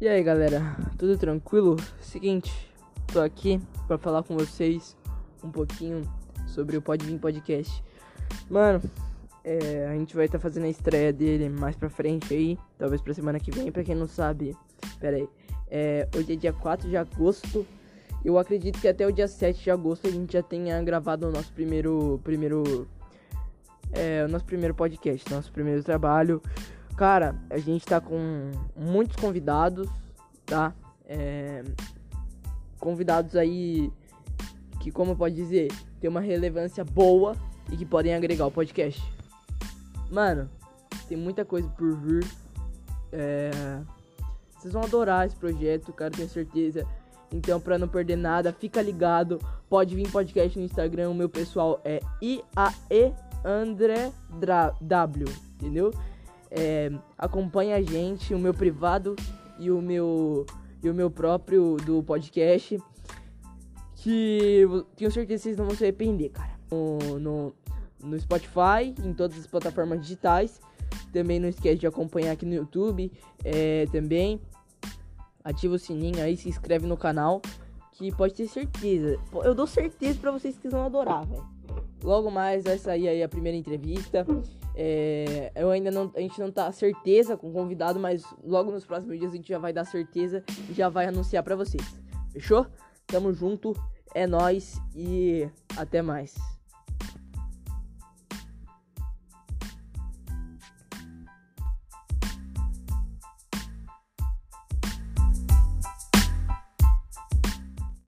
E aí galera, tudo tranquilo? Seguinte, tô aqui para falar com vocês um pouquinho sobre o Pode Vir Podcast. Mano, é, a gente vai estar tá fazendo a estreia dele mais pra frente aí, talvez pra semana que vem, pra quem não sabe. Pera aí, é, hoje é dia 4 de agosto. Eu acredito que até o dia 7 de agosto a gente já tenha gravado o nosso primeiro. primeiro. É, o nosso primeiro podcast, nosso primeiro trabalho. Cara, a gente tá com muitos convidados, tá? É, convidados aí que, como pode dizer, tem uma relevância boa e que podem agregar o podcast. Mano, tem muita coisa por vir. É, vocês vão adorar esse projeto, cara, tenho certeza. Então, pra não perder nada, fica ligado. Pode vir podcast no Instagram. O meu pessoal é IAE André W, entendeu? É, acompanha a gente, o meu privado e o meu e o meu próprio do podcast. Que tenho certeza que vocês não vão se arrepender, cara. No, no, no Spotify, em todas as plataformas digitais. Também não esquece de acompanhar aqui no YouTube. É, também ativa o sininho aí, se inscreve no canal. Que pode ter certeza. Eu dou certeza pra vocês que vão adorar, velho. Logo mais vai sair aí a primeira entrevista. É, eu ainda não, a gente não tá certeza com o convidado, mas logo nos próximos dias a gente já vai dar certeza e já vai anunciar para vocês. Fechou? Tamo junto, é nós e até mais.